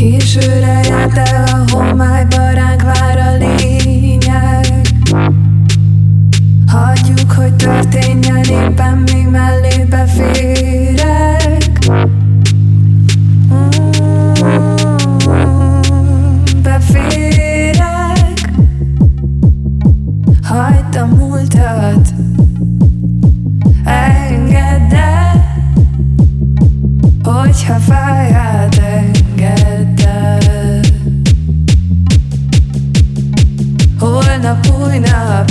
Későre járt el a homályba, ránk vár a lényeg. Hagyjuk, hogy történjen éppen, még mellébe férek. Beférek Hagyd a múltat. Engedd el Hogyha fáj, hát doing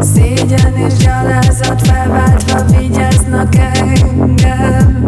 Szégyen és gyalázat felváltva vigyáznak engem.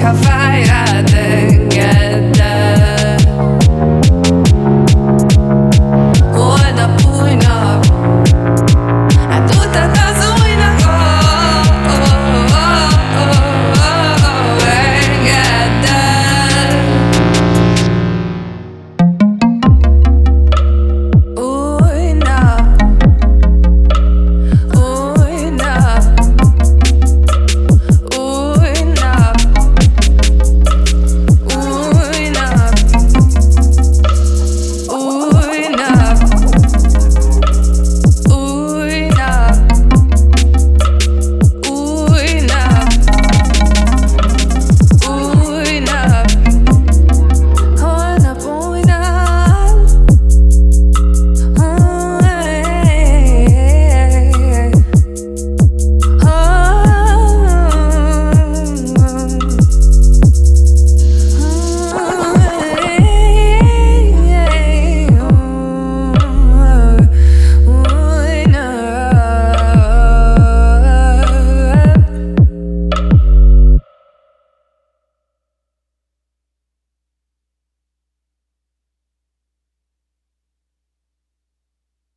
deixa.